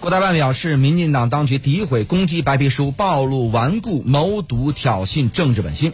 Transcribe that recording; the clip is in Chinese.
郭大办表示，民进党当局诋毁攻击白皮书，暴露顽固、谋独、挑衅政治本性。